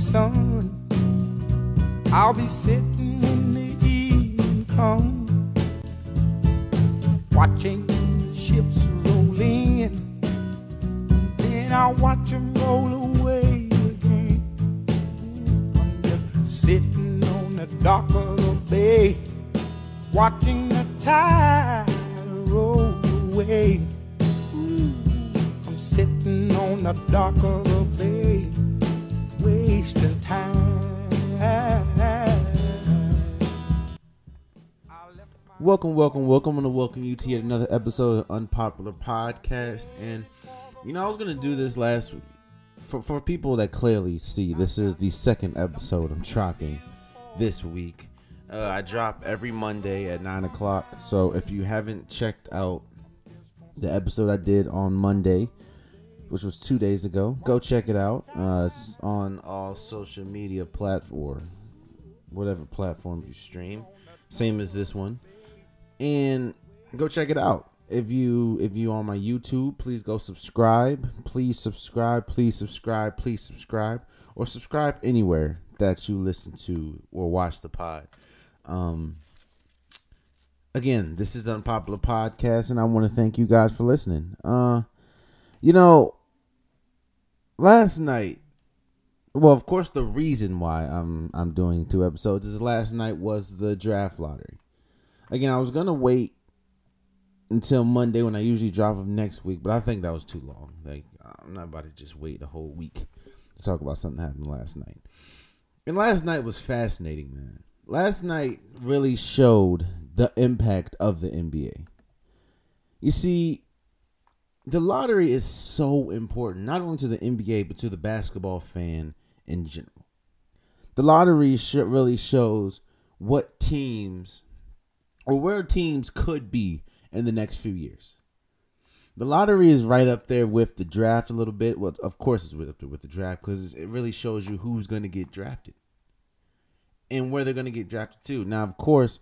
sun. I'll be sitting when the evening comes, watching the ships roll in. Then I'll watch them roll away again. I'm just sitting on the dock of the bay, watching the tide roll away. I'm sitting on the dock of the bay, wasting time. Welcome, welcome, welcome. To welcome you to yet another episode of Unpopular Podcast. And, you know, I was going to do this last week. For, for people that clearly see, this is the second episode I'm dropping this week. Uh, I drop every Monday at 9 o'clock. So if you haven't checked out the episode I did on Monday, which was two days ago, go check it out. Uh, it's on all social media platform, whatever platform you stream. Same as this one and go check it out. If you if you on my YouTube, please go subscribe. Please subscribe. Please subscribe. Please subscribe. Or subscribe anywhere that you listen to or watch the pod. Um again, this is the unpopular podcast and I want to thank you guys for listening. Uh you know last night well, of course the reason why I'm I'm doing two episodes is last night was the draft lottery. Again, I was gonna wait until Monday when I usually drop them next week, but I think that was too long. Like I'm not about to just wait a whole week to talk about something that happened last night. And last night was fascinating, man. Last night really showed the impact of the NBA. You see, the lottery is so important, not only to the NBA, but to the basketball fan in general. The lottery really shows what teams or where teams could be in the next few years. The lottery is right up there with the draft a little bit. Well, of course, it's right up there with the draft because it really shows you who's going to get drafted and where they're going to get drafted to. Now, of course,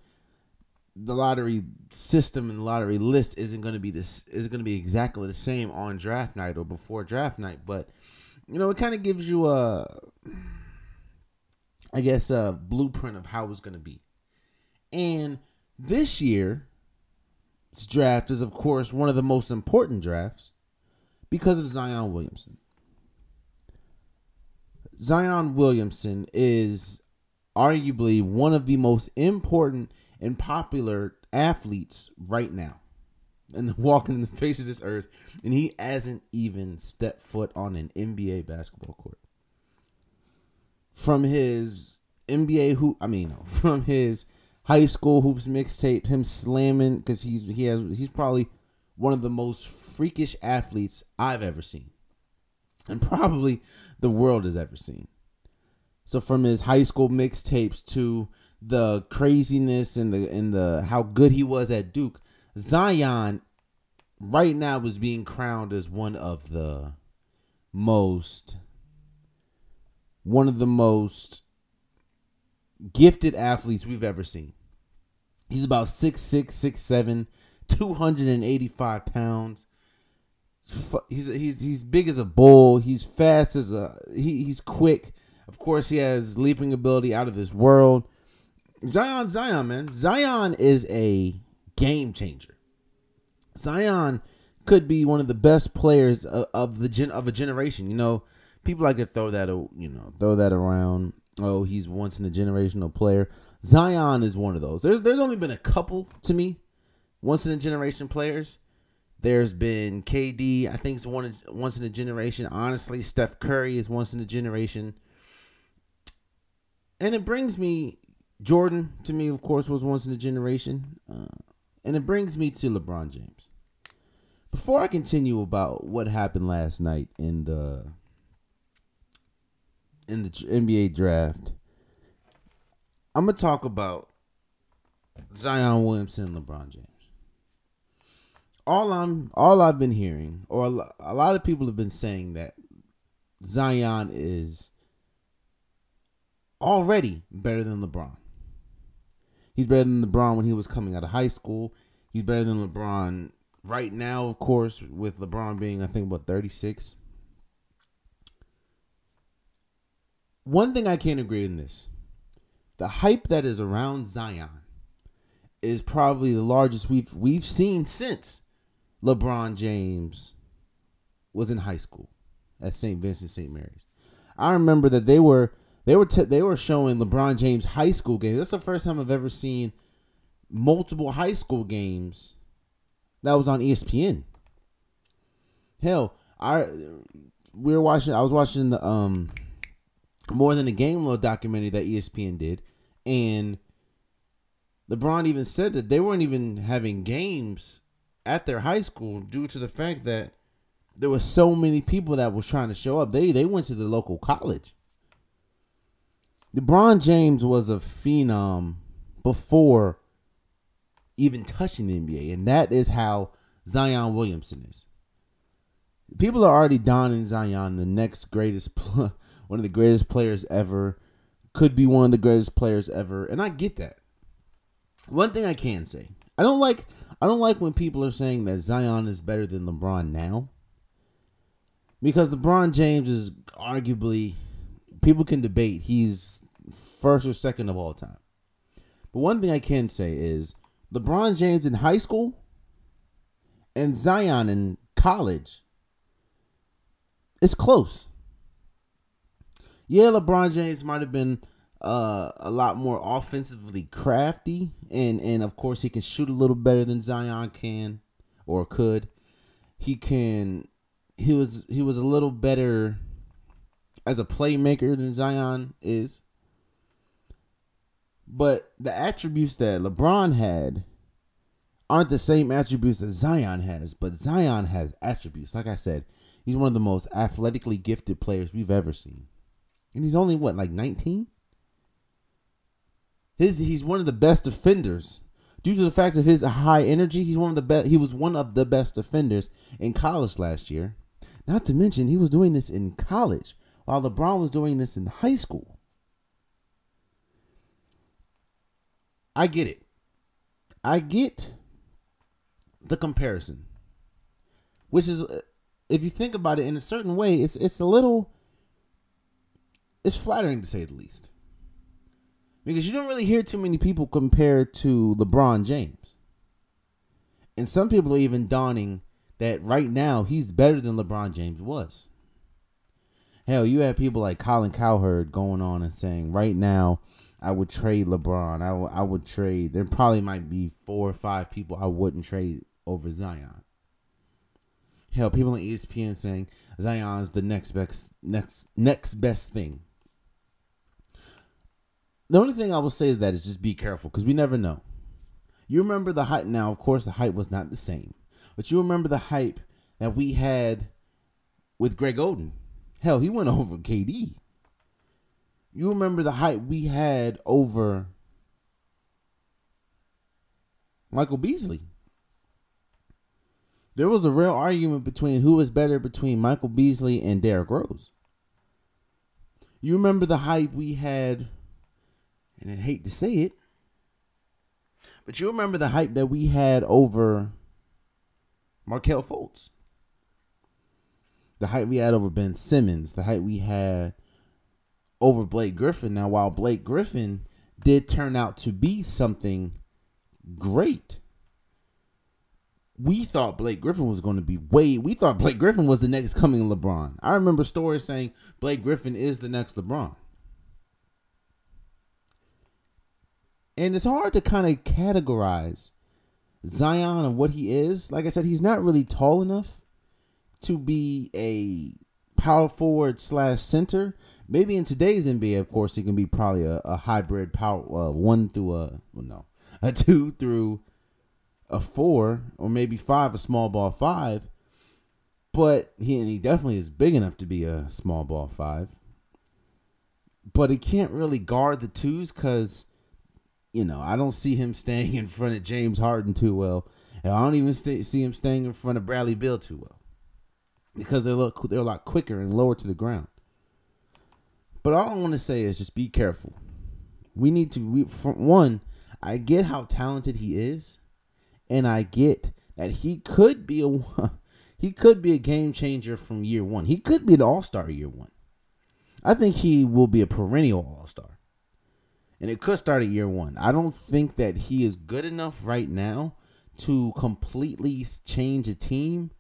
the lottery system and the lottery list isn't going to be this is going to be exactly the same on draft night or before draft night, but you know, it kind of gives you a, I guess, a blueprint of how it's going to be, and this year's draft is, of course, one of the most important drafts because of Zion Williamson. Zion Williamson is arguably one of the most important and popular athletes right now and walking in the face of this earth and he hasn't even stepped foot on an NBA basketball court. From his NBA hoop, I mean from his high school hoops mixtape, him slamming because he's he has he's probably one of the most freakish athletes I've ever seen, and probably the world has ever seen. So from his high school mixtapes to the craziness and the and the how good he was at Duke, Zion right now is being crowned as one of the most one of the most gifted athletes we've ever seen. He's about six six six seven, two hundred and eighty five pounds. He's he's he's big as a bull. He's fast as a he, he's quick. Of course, he has leaping ability out of this world. Zion, Zion, man, Zion is a game changer. Zion could be one of the best players of, of the gen of a generation. You know, people like to throw that you know throw that around. Oh, he's once in a generational player. Zion is one of those. There's there's only been a couple to me, once in a generation players. There's been KD, I think it's one once in a generation. Honestly, Steph Curry is once in a generation. And it brings me Jordan to me, of course, was once in a generation, uh, and it brings me to LeBron James. Before I continue about what happened last night in the in the NBA draft, I'm gonna talk about Zion Williamson and LeBron James. All I'm all I've been hearing, or a lot of people have been saying that Zion is already better than LeBron. He's better than LeBron when he was coming out of high school. He's better than LeBron right now, of course, with LeBron being I think about 36. one thing I can't agree in this the hype that is around Zion is probably the largest we've we've seen since LeBron James was in high school at St. Vincent St. Mary's. I remember that they were they were t- they were showing LeBron James high school games. That's the first time I've ever seen multiple high school games that was on ESPN. Hell, I we were watching. I was watching the um more than a game little documentary that ESPN did, and LeBron even said that they weren't even having games at their high school due to the fact that there were so many people that was trying to show up. They they went to the local college. LeBron James was a phenom before even touching the NBA, and that is how Zion Williamson is. People are already donning Zion the next greatest, one of the greatest players ever, could be one of the greatest players ever, and I get that. One thing I can say, I don't like, I don't like when people are saying that Zion is better than LeBron now, because LeBron James is arguably, people can debate he's first or second of all time. But one thing I can say is LeBron James in high school and Zion in college, it's close. Yeah, LeBron James might have been uh, a lot more offensively crafty, and and of course he can shoot a little better than Zion can or could. He can. He was he was a little better as a playmaker than Zion is. But the attributes that LeBron had aren't the same attributes that Zion has, but Zion has attributes. Like I said, he's one of the most athletically gifted players we've ever seen. And he's only what, like 19? His he's one of the best defenders. Due to the fact of his high energy, he's one of the best he was one of the best defenders in college last year. Not to mention he was doing this in college while LeBron was doing this in high school. I get it. I get the comparison, which is, uh, if you think about it in a certain way, it's it's a little, it's flattering to say the least, because you don't really hear too many people compare to LeBron James, and some people are even dawning that right now he's better than LeBron James was. Hell, you have people like Colin Cowherd going on and saying right now I would trade LeBron. I, w- I would trade. There probably might be four or five people I wouldn't trade over Zion. Hell, people on ESPN saying Zion is the next best next next best thing. The only thing I will say to that is just be careful because we never know. You remember the hype now, of course the hype was not the same. But you remember the hype that we had with Greg Oden. Hell, he went over KD. You remember the hype we had over Michael Beasley. There was a real argument between who was better between Michael Beasley and Derrick Rose. You remember the hype we had, and I hate to say it, but you remember the hype that we had over Markelle Fultz. The hype we had over Ben Simmons, the hype we had over Blake Griffin. Now, while Blake Griffin did turn out to be something great, we thought Blake Griffin was going to be way. We thought Blake Griffin was the next coming LeBron. I remember stories saying Blake Griffin is the next LeBron. And it's hard to kind of categorize Zion and what he is. Like I said, he's not really tall enough to be a power forward slash center. Maybe in today's NBA, of course, he can be probably a, a hybrid power uh, one through a well, no a two through a four or maybe five, a small ball five. But he and he definitely is big enough to be a small ball five. But he can't really guard the twos because, you know, I don't see him staying in front of James Harden too well. And I don't even stay, see him staying in front of Bradley Beal too well because they're a, little, they're a lot quicker and lower to the ground. But all I want to say is just be careful. We need to, we, one, I get how talented he is, and I get that he could be a he could be a game changer from year one. He could be an all star year one. I think he will be a perennial All Star, and it could start at year one. I don't think that he is good enough right now to completely change a team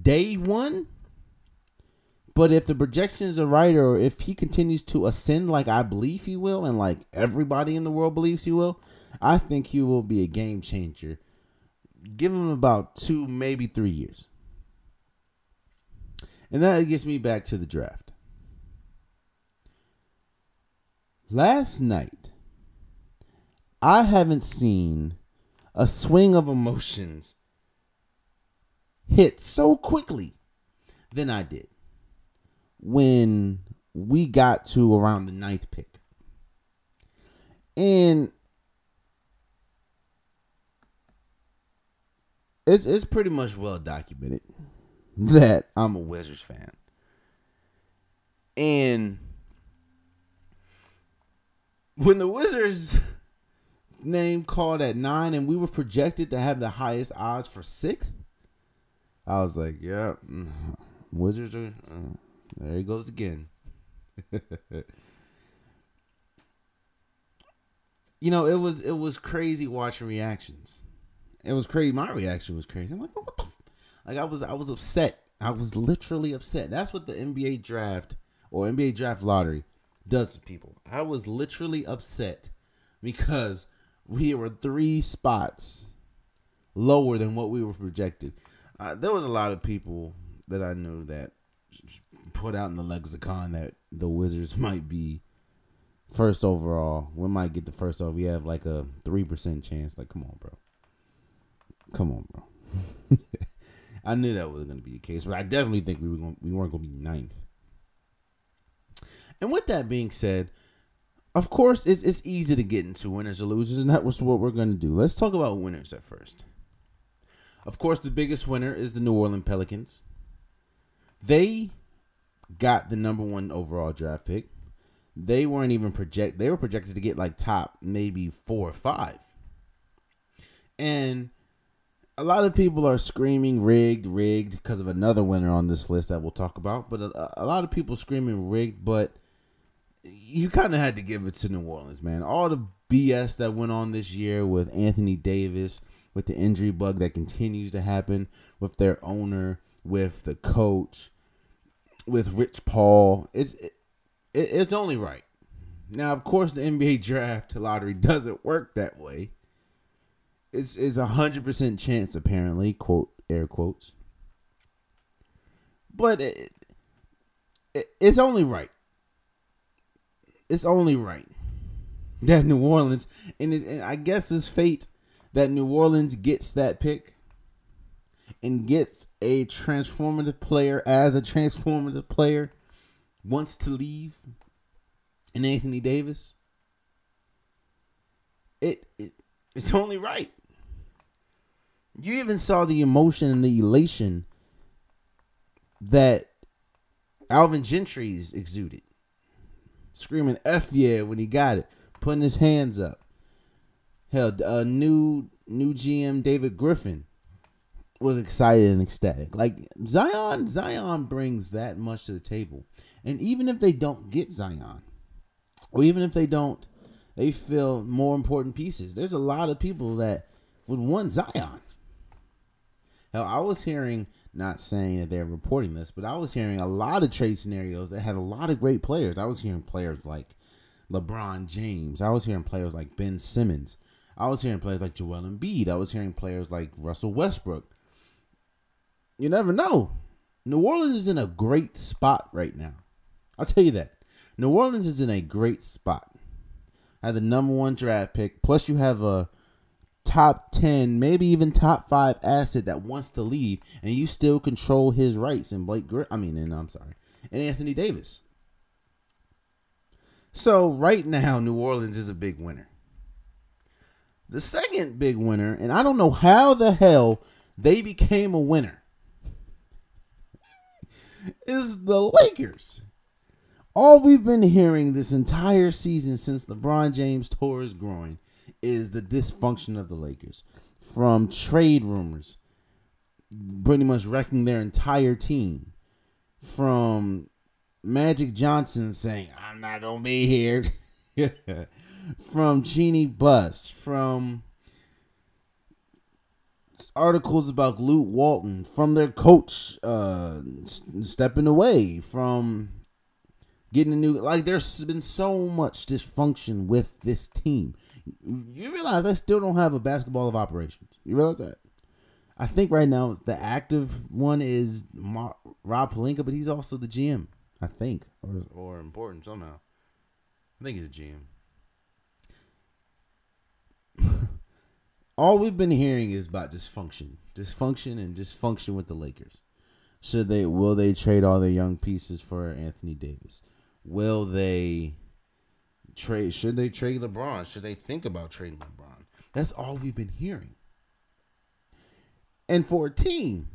day one. But if the projections are right, or if he continues to ascend like I believe he will, and like everybody in the world believes he will, I think he will be a game changer. Give him about two, maybe three years. And that gets me back to the draft. Last night, I haven't seen a swing of emotions hit so quickly than I did when we got to around the ninth pick. And it's it's pretty much well documented that I'm a Wizards fan. And when the Wizards name called at nine and we were projected to have the highest odds for sixth, I was like, yeah, mm, Wizards are, uh, there he goes again. you know, it was it was crazy watching reactions. It was crazy. My reaction was crazy. I'm like, what the? F-? Like I was I was upset. I was literally upset. That's what the NBA draft or NBA draft lottery does to people. I was literally upset because we were three spots lower than what we were projected. There was a lot of people that I knew that put out in the lexicon that the Wizards might be first overall. We might get the first over. We have like a three percent chance. Like, come on, bro. Come on, bro. I knew that was going to be the case, but I definitely think we were going, we weren't going to be ninth. And with that being said, of course, it's it's easy to get into winners or losers, and that was what we're going to do. Let's talk about winners at first. Of course, the biggest winner is the New Orleans Pelicans. They got the number one overall draft pick. They weren't even project. They were projected to get like top maybe four or five. And a lot of people are screaming rigged, rigged because of another winner on this list that we'll talk about. But a, a lot of people screaming rigged, but you kind of had to give it to New Orleans, man. All the BS that went on this year with Anthony Davis, with the injury bug that continues to happen, with their owner, with the coach, with Rich Paul, it's it, it's only right. Now, of course, the NBA draft lottery doesn't work that way. It's it's a hundred percent chance, apparently, quote air quotes. But it, it, it's only right it's only right that New Orleans, and, and I guess it's fate that New Orleans gets that pick and gets a transformative player as a transformative player wants to leave and Anthony Davis. It, it it's only right. You even saw the emotion and the elation that Alvin Gentry's exuded screaming "F yeah" when he got it, putting his hands up. Hell, uh, new new GM David Griffin was excited and ecstatic. Like Zion, Zion brings that much to the table, and even if they don't get Zion, or even if they don't, they feel more important pieces. There's a lot of people that would want Zion. Hell, I was hearing not saying that they're reporting this, but I was hearing a lot of trade scenarios that had a lot of great players. I was hearing players like LeBron James. I was hearing players like Ben Simmons. I was hearing players like Joel Embiid. I was hearing players like Russell Westbrook. You never know. New Orleans is in a great spot right now. I'll tell you that. New Orleans is in a great spot. I had the number one draft pick. Plus, you have a top 10, maybe even top 5 asset that wants to leave and you still control his rights and Blake Gr- I mean and I'm sorry. And Anthony Davis. So right now New Orleans is a big winner. The second big winner and I don't know how the hell they became a winner is the Lakers. All we've been hearing this entire season since LeBron James tore his groin is the dysfunction of the Lakers from trade rumors, pretty much wrecking their entire team, from Magic Johnson saying, I'm not going to be here. from Jeanie Buss, from articles about Luke Walton, from their coach uh, stepping away, from getting a new. Like, there's been so much dysfunction with this team. You realize I still don't have a basketball of operations. You realize that? I think right now the active one is Mar- Rob Pelinka, but he's also the GM. I think, or or important somehow. I think he's a GM. All we've been hearing is about dysfunction, dysfunction, and dysfunction with the Lakers. Should they? Will they trade all their young pieces for Anthony Davis? Will they trade? Should they trade LeBron? Should they think about trading LeBron? That's all we've been hearing. And for a team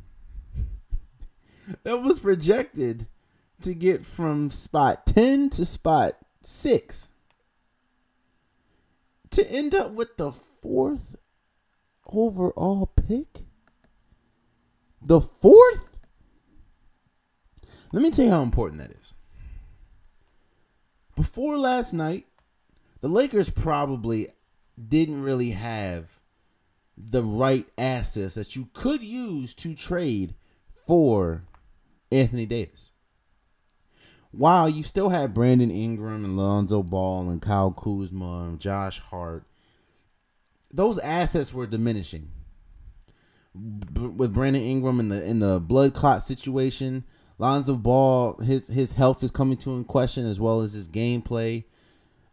that was projected to get from spot 10 to spot 6 to end up with the fourth overall pick? The fourth? Let me tell you how important that is. Before last night, the Lakers probably didn't really have the right assets that you could use to trade for Anthony Davis. While you still had Brandon Ingram and Lonzo Ball and Kyle Kuzma and Josh Hart, those assets were diminishing. B- with Brandon Ingram in the in the blood clot situation, Lonzo Ball his his health is coming to in question as well as his gameplay.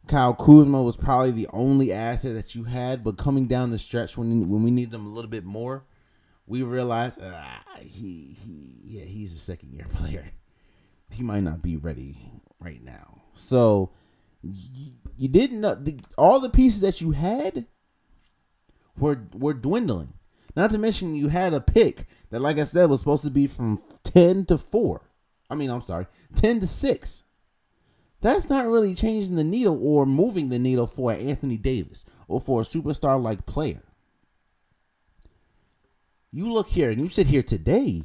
Kyle Kuzma was probably the only asset that you had, but coming down the stretch when when we needed him a little bit more, we realized uh, he he yeah he's a second year player. He might not be ready right now. So you, you didn't know the, all the pieces that you had were were dwindling. Not to mention you had a pick that, like I said, was supposed to be from ten to four. I mean, I'm sorry, ten to six that's not really changing the needle or moving the needle for Anthony Davis or for a superstar like player. You look here and you sit here today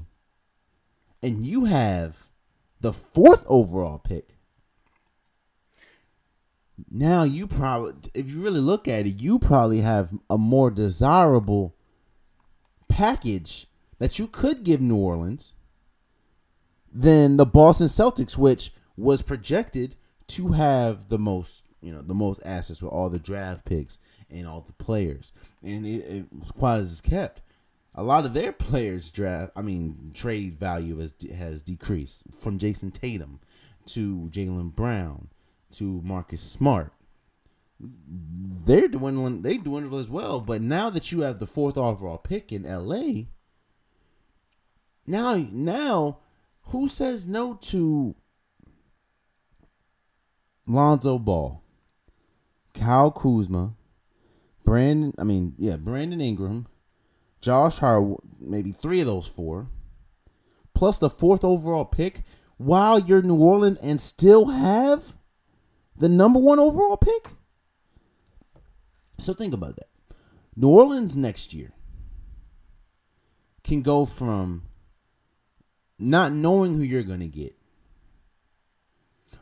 and you have the fourth overall pick. Now you probably if you really look at it, you probably have a more desirable package that you could give New Orleans than the Boston Celtics, which was projected to have the most, you know, the most assets with all the draft picks and all the players, and it, it quite as it's kept. A lot of their players draft, I mean, trade value has has decreased from Jayson Tatum to Jaylen Brown to Marcus Smart. They're dwindling. They dwindle as well. But now that you have the fourth overall pick in LA, now now who says no to Lonzo Ball, Kyle Kuzma, Brandon. I mean, yeah, Brandon Ingram, Josh Hart. Maybe three of those four, plus the fourth overall pick. While you're New Orleans and still have the number one overall pick. So think about that. New Orleans next year can go from not knowing who you're going to get.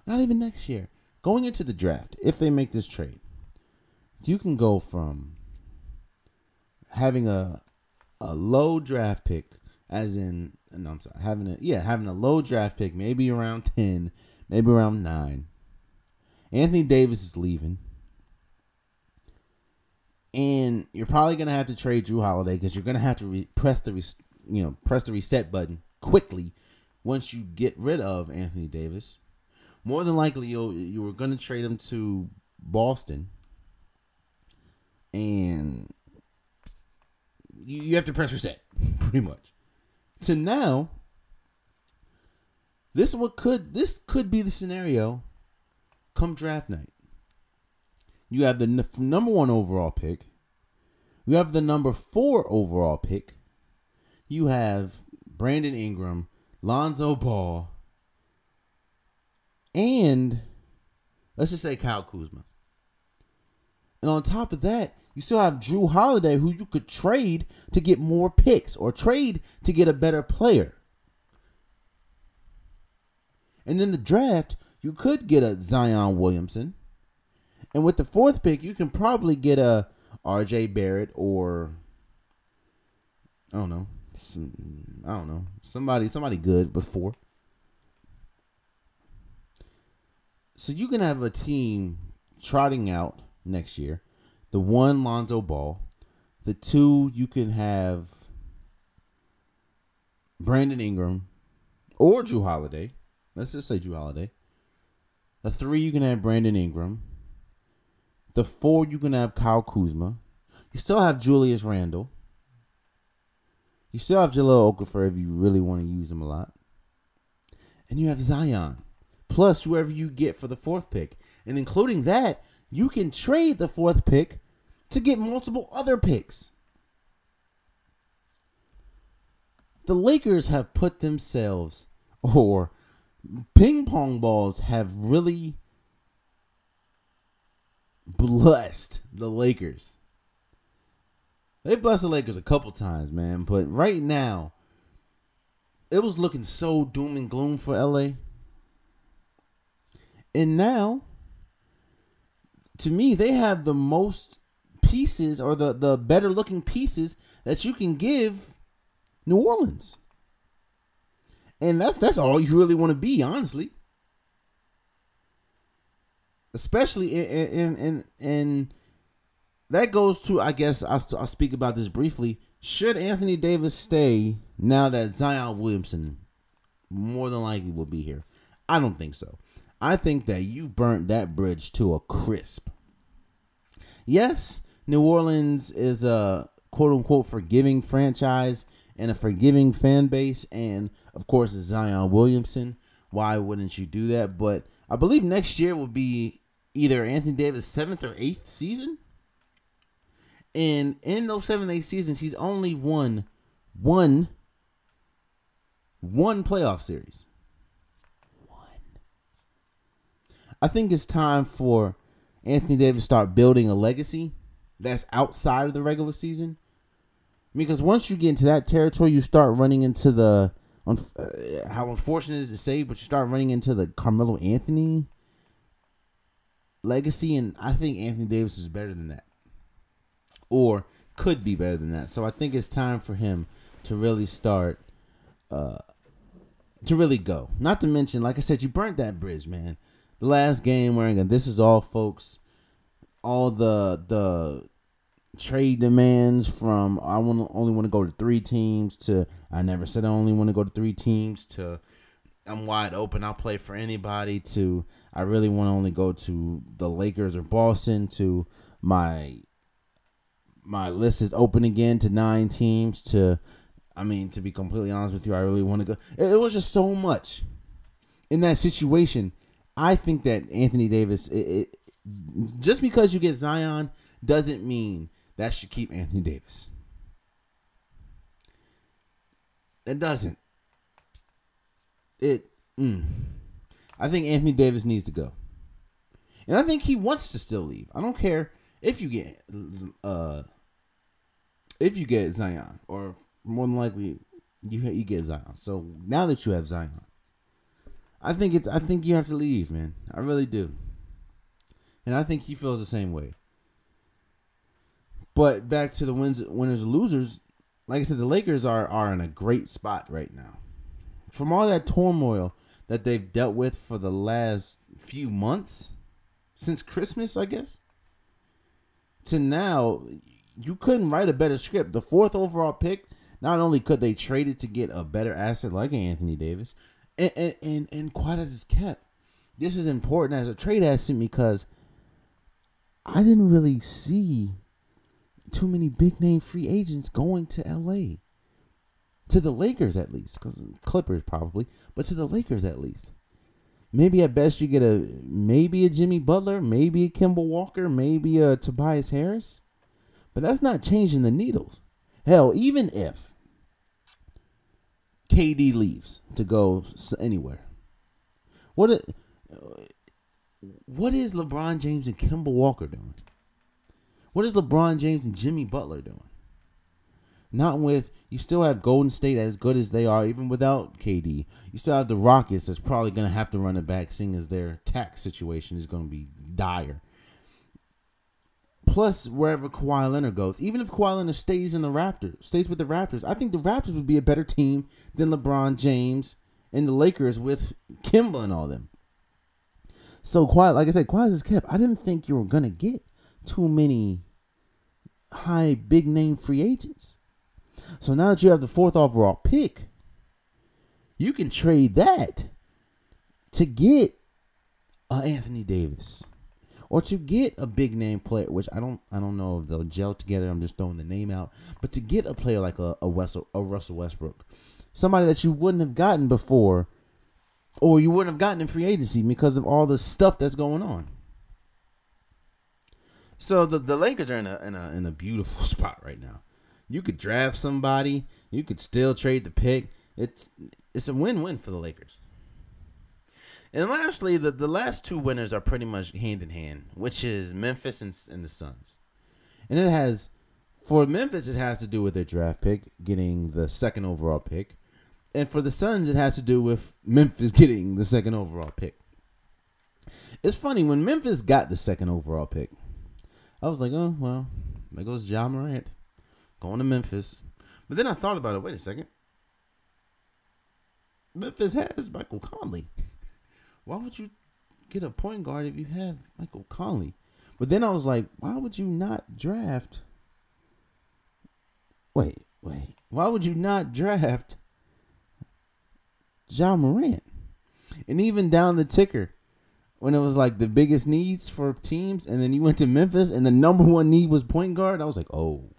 Not even next year going into the draft, if they make this trade, you can go from having a a low draft pick, as in no, I'm sorry, having a yeah, having a low draft pick, maybe around ten, maybe around nine. Anthony Davis is leaving. And you're probably gonna have to trade Jrue Holiday because you're gonna have to re- press the res- you know press the reset button quickly once you get rid of Anthony Davis more than likely you you were going to trade him to Boston, and you, you have to press reset pretty much. To now, this what could this could be the scenario come draft night. You have the n- number one overall pick. You have the number four overall pick. You have Brandon Ingram, Lonzo Ball, and let's just say Kyle Kuzma. And on top of that, you still have Jrue Holiday, who you could trade to get more picks or trade to get a better player. And in the draft, you could get a Zion Williamson. And with the fourth pick, you can probably get a RJ Barrett or I don't know. Some, I don't know. Somebody somebody good before. So you can have a team trotting out next year. The one Lonzo Ball, the two you can have Brandon Ingram or Jrue Holiday. Let's just say Jrue Holiday. The three you can have Brandon Ingram. The four you can have Kyle Kuzma. You still have Julius Randle. You still have Jahlil Okafor if you really want to use him a lot. And you have Zion. Plus whoever you get for the fourth pick. And including that, you can trade the fourth pick to get multiple other picks. The Lakers have put themselves, or ping pong balls have really blessed the Lakers. They blessed the Lakers a couple times, man. But right now, it was looking so doom and gloom for LA. And now, to me, they have the most pieces or the, the better looking pieces that you can give New Orleans. And that's that's all you really want to be, honestly. Especially in in in, in that goes to I guess I'll, I'll speak about this briefly. Should Anthony Davis stay now that Zion Williamson more than likely will be here? I don't think so. I think that you burnt that bridge to a crisp. Yes, New Orleans is a quote unquote forgiving franchise and a forgiving fan base, and of course, Zion Williamson. Why wouldn't you do that? But I believe next year will be either Anthony Davis' seventh or eighth season. And in those seven, eight seasons, he's only won one, one playoff series. One. I think it's time for Anthony Davis to start building a legacy that's outside of the regular season. Because once you get into that territory, you start running into the uh, how unfortunate it is to say, but you start running into the Carmelo Anthony legacy, and I think Anthony Davis is better than that or could be better than that. So I think it's time for him to really start uh to really go. Not to mention, like I said, you burnt that bridge, man. The last game wearing and this is all folks, all the the trade demands from I want only want to go to three teams to I never said I only want to go to three teams to I'm wide open. I'll play for anybody to I really want to only go to the Lakers or Boston to my my list is open again to nine teams. To, I mean, to be completely honest with you, I really want to go. It, it was just so much in that situation. I think that Anthony Davis, it, it, just because you get Zion, doesn't mean that should keep Anthony Davis. It doesn't. It. Mm. I think Anthony Davis needs to go, and I think he wants to still leave. I don't care if you get uh if you get Zion, or more than likely you you get Zion. So now that you have Zion, I think it's I think you have to leave, man. I really do, and I think he feels the same way. But back to the wins, winners, losers. Like I said, the Lakers are are in a great spot right now. From all that turmoil that they've dealt with for the last few months, since Christmas, I guess, to now, you couldn't write a better script. The fourth overall pick, not only could they trade it to get a better asset like Anthony Davis, and and and, and quite as it's kept, this is important as a trade asset because I didn't really see too many big name free agents going to LA. To the Lakers at least, because Clippers probably, but to the Lakers at least. Maybe at best you get a maybe a Jimmy Butler, maybe a Kemba Walker, maybe a Tobias Harris. But that's not changing the needles. Hell, even if KD leaves to go anywhere, what it, what is LeBron James and Kemba Walker doing? What is LeBron James and Jimmy Butler doing? Not with you still have Golden State as good as they are, even without KD. You still have the Rockets that's probably gonna have to run it back, seeing as their tax situation is gonna be dire. Plus, wherever Kawhi Leonard goes, even if Kawhi Leonard stays in the Raptors, stays with the Raptors, I think the Raptors would be a better team than LeBron James and the Lakers with Kemba and all them. So quiet, like I said, quiet as kept. I didn't think you were gonna get too many high big name free agents. So now that you have the fourth overall pick, you can trade that to get uh, Anthony Davis or to get a big name player, which I don't I don't know if they'll gel together. I'm just throwing the name out, but to get a player like a a a Russell Westbrook, somebody that you wouldn't have gotten before, or you wouldn't have gotten in free agency because of all the stuff that's going on. So the, the Lakers are in a, in a in a beautiful spot right now. You could draft somebody, you could still trade the pick. It's it's a win-win for the Lakers. And lastly, the, the last two winners are pretty much hand in hand, which is Memphis and, and the Suns. And it has for Memphis it has to do with their draft pick, getting the second overall pick. And for the Suns, it has to do with Memphis getting the second overall pick. It's funny when Memphis got the second overall pick. I was like, oh well, there goes Ja Morant going to Memphis. But then I thought about it. Wait a second. Memphis has Michael Conley. Why would you get a point guard if you have Michael Conley? But then I was like, why would you not draft? Wait, wait. Why would you not draft Ja Morant? And even down the ticker, when it was like the biggest needs for teams, and then you went to Memphis, and the number one need was point guard. I was like, oh,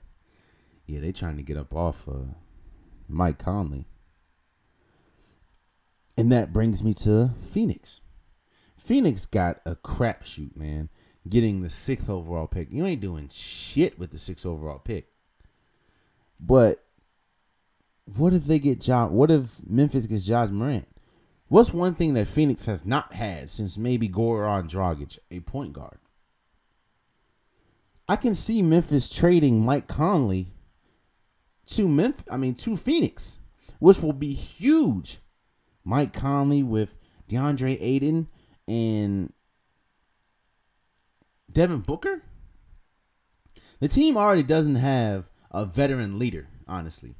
yeah, they trying to get up off uh, Mike Conley. And that brings me to Phoenix. Phoenix got a crapshoot, man. Getting the sixth overall pick. You ain't doing shit with the sixth overall pick. But what if they get Ja? What if Memphis gets Ja Morant? What's one thing that Phoenix has not had since maybe Goran Dragic, a point guard? I can see Memphis trading Mike Conley to Memphis. I mean to Phoenix, which will be huge. Mike Conley with DeAndre Ayton and Devin Booker. The team already doesn't have a veteran leader, honestly.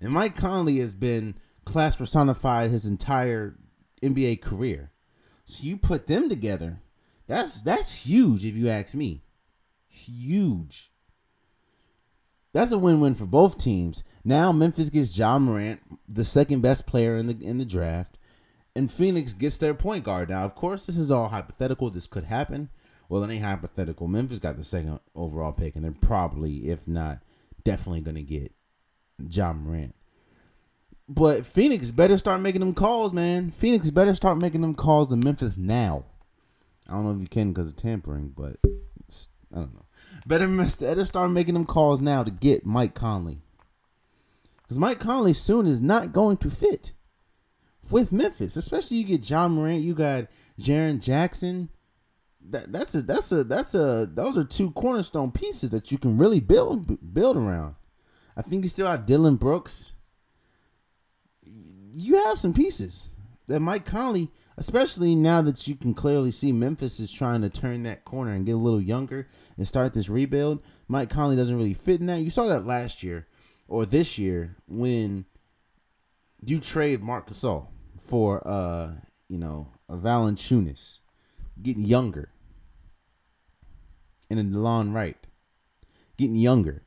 And Mike Conley has been class personified his entire NBA career. So you put them together, that's that's huge if you ask me. Huge. That's a win-win for both teams. Now Memphis gets Ja Morant, the second best player in the in the draft, and Phoenix gets their point guard. Now, of course, this is all hypothetical. This could happen. Well, it ain't hypothetical. Memphis got the second overall pick, and they're probably, if not, definitely gonna get Ja Morant. But Phoenix better start making them calls, man. Phoenix better start making them calls to Memphis now. I don't know if you can because of tampering, but I don't know. Better, better start making them calls now to get Mike Conley. Because Mike Conley soon is not going to fit with Memphis. Especially you get Ja Morant, you got Jaren Jackson. That that's a that's a that's a those are two cornerstone pieces that you can really build build around. I think you still have Dillon Brooks you have some pieces that Mike Conley, especially now that you can clearly see Memphis is trying to turn that corner and get a little younger and start this rebuild. Mike Conley doesn't really fit in that. You saw that last year or this year when you trade Marc Gasol for uh, you know, a Valanciunas, getting younger. And a Delon Wright, getting younger.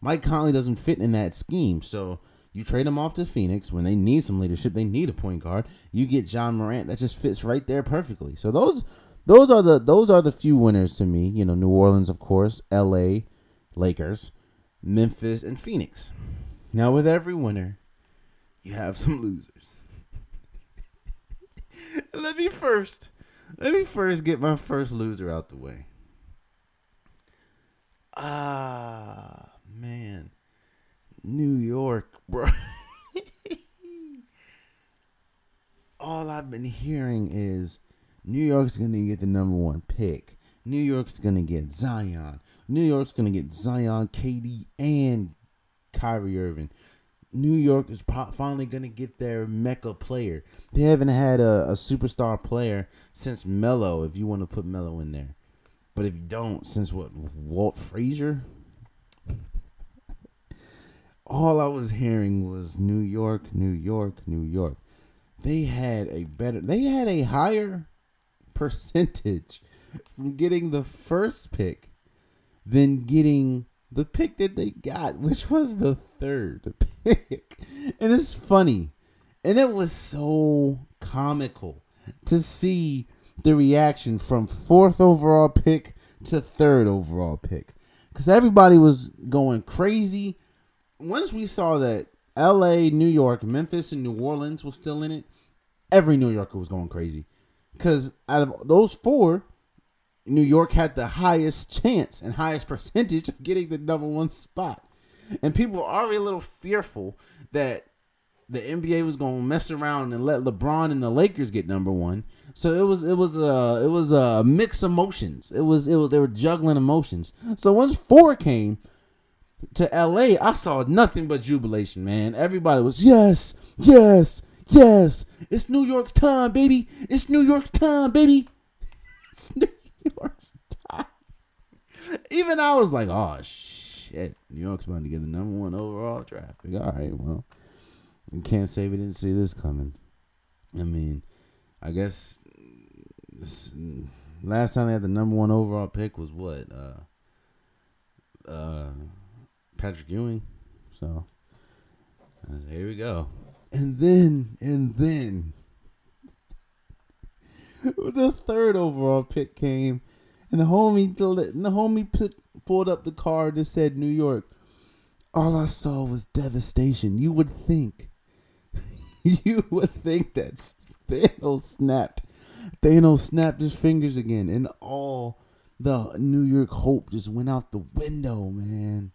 Mike Conley doesn't fit in that scheme. So you trade him off to Phoenix when they need some leadership. They need a point guard. You get Ja Morant. That just fits right there perfectly. So those those are the those are the few winners to me. You know, New Orleans, of course, L.A., Lakers, Memphis, and Phoenix. Now, with every winner, you have some losers. let me first, let me first get my first loser out the way. Ah, man. New York, bro. All I've been hearing is New York's going to get the number one pick. New York's going to get Zion. New York's going to get Zion, KD, and Kyrie Irving. New York is pro- finally going to get their mecca player. They haven't had a, a superstar player since Melo, if you want to put Melo in there. But if you don't, since what, Walt Frazier? All I was hearing was New York, New York, New York. They had a better, they had a higher percentage from getting the first pick than getting the pick that they got, which was the third pick. And it's funny. And it was so comical to see the reaction from fourth overall pick to third overall pick. Because everybody was going crazy. Once we saw that LA, New York, Memphis, and New Orleans was still in it, every New Yorker was going crazy. Because out of those four, New York had the highest chance and highest percentage of getting the number one spot. And people were already a little fearful that the NBA was going to mess around and let LeBron and the Lakers get number one. So it was it was a it was a mix of emotions. It was it was they were juggling emotions. So once four came to LA, I saw nothing but jubilation, man. Everybody was yes, yes, yes. It's New York's time, baby. It's New York's time, baby. It's New York's time. Even I was like, oh shit, New York's about to get the number one overall draft pick. All right, well, you can't say we didn't see this coming. I mean, I guess last time they had the number one overall pick was what? Uh, uh, Patrick Ewing. So uh, here we go. And then, and then, the third overall pick came, and the homie, the homie put, pulled up the card that said New York. All I saw was devastation. You would think, you would think that Thanos snapped. Thanos snapped his fingers again, and all the New York hope just went out the window, man.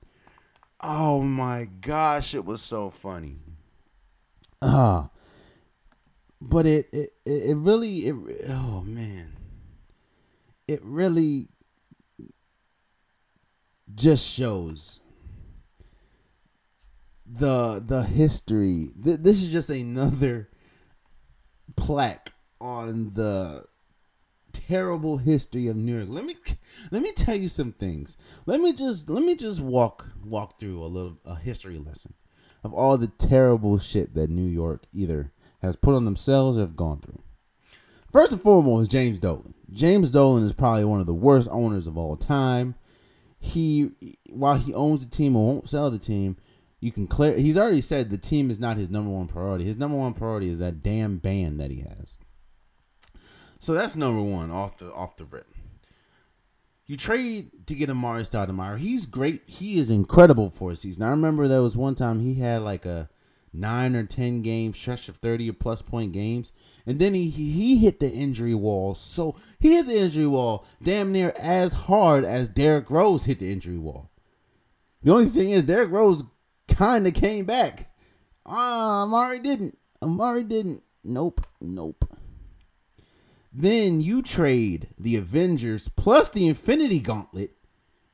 Oh my gosh, it was so funny. Ah, uh, but it it it really it oh man, it really just shows the the history. This is just another plaque on the terrible history of New York. Let me let me tell you some things. Let me just let me just walk walk through a little a history lesson of all the terrible shit that New York either has put on themselves or have gone through. First and foremost, James Dolan. James Dolan is probably one of the worst owners of all time. He while he owns the team and won't sell the team, you can clear he's already said the team is not his number one priority. His number one priority is that damn band that he has. So that's number one off the off the rip. You trade to get Amar'e Stoudemire. He's great. He is incredible for a season. I remember there was one time he had like a nine or ten game stretch of thirty or plus point games, and then he he hit the injury wall. So he hit the injury wall damn near as hard as Derrick Rose hit the injury wall. The only thing is Derrick Rose kind of came back. Ah, Amar'e didn't. Amar'e didn't. Nope. Nope. Then you trade the Avengers plus the Infinity Gauntlet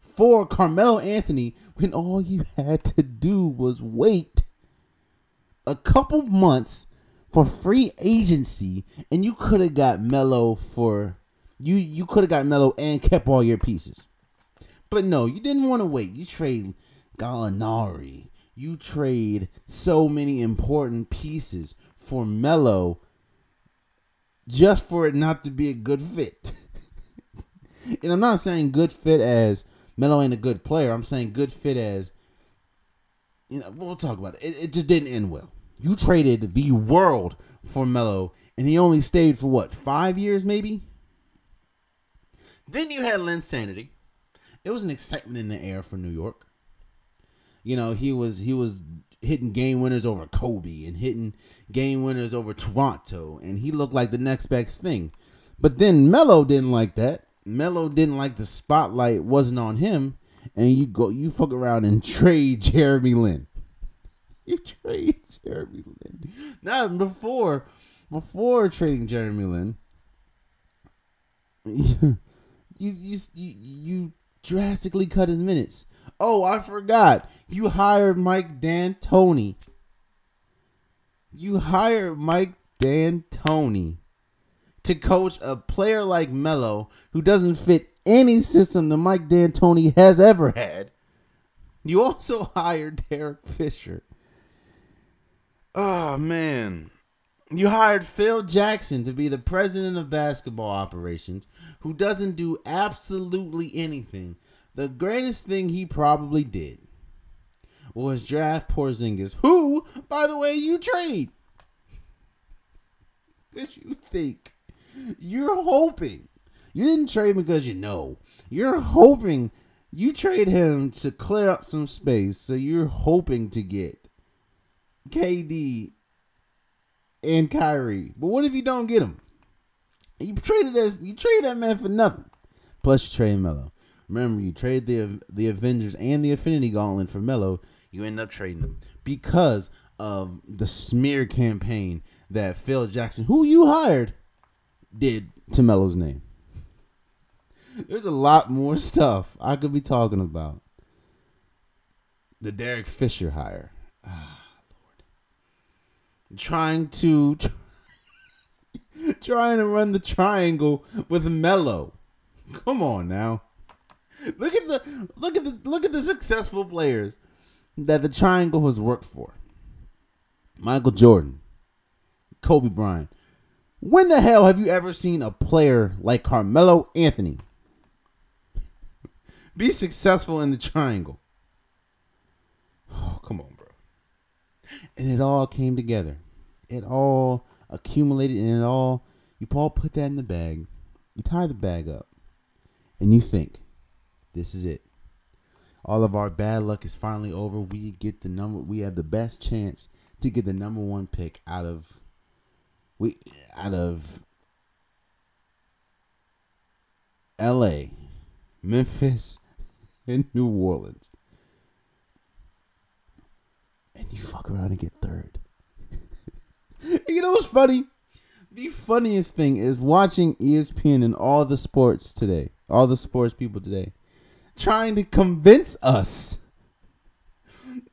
for Carmelo Anthony when all you had to do was wait a couple months for free agency and you could have got Melo for you you could have got Melo and kept all your pieces. But no, you didn't want to wait. You trade Gallinari. You trade so many important pieces for Melo just for it not to be a good fit. and I'm not saying good fit as Melo ain't a good player. I'm saying good fit as you know, we'll talk about it. It, it just didn't end well. You traded the world for Melo, and he only stayed for what, five years maybe? Then you had Linsanity. It was an excitement in the air for New York. You know, he was he was hitting game winners over Kobe and hitting game winners over Toronto, and he looked like the next best thing. But then Melo didn't like that. Melo didn't like the spotlight wasn't on him, and you go you fuck around and trade Jeremy Lin. You trade Jeremy Lin. Now before before trading Jeremy Lin, you you you, you drastically cut his minutes. Oh, I forgot. You hired Mike D'Antoni. You hired Mike D'Antoni to coach a player like Melo who doesn't fit any system that Mike D'Antoni has ever had. You also hired Derek Fisher. Oh man. You hired Phil Jackson to be the president of basketball operations, who doesn't do absolutely anything. The greatest thing he probably did was draft Porzingis, who, by the way, you trade. Because you think you're hoping. You didn't trade him because you know. You're hoping you trade him to clear up some space. So you're hoping to get KD and Kyrie. But what if you don't get him? You traded this. You traded that man for nothing. Plus, you trade Melo. Remember, you trade the the Avengers and the Infinity Gauntlet for Melo. You end up trading them because of the smear campaign that Phil Jackson, who you hired, did to Melo's name. There's a lot more stuff I could be talking about. The Derek Fisher hire. Ah, Lord. Trying to trying to run the triangle with Melo. Come on now. Look at the look at the look at the successful players that the triangle has worked for. Michael Jordan, Kobe Bryant. When the hell have you ever seen a player like Carmelo Anthony be successful in the triangle? Oh, come on, bro. And it all came together. It all accumulated and it all you all put that in the bag. You tie the bag up. And you think, this is it. All of our bad luck is finally over. We get the number we have the best chance to get the number one pick out of we out of L.A., Memphis, and New Orleans, and you fuck around and get third. you know what's funny? The funniest thing is watching ESPN and all the sports today, all the sports people today, trying to convince us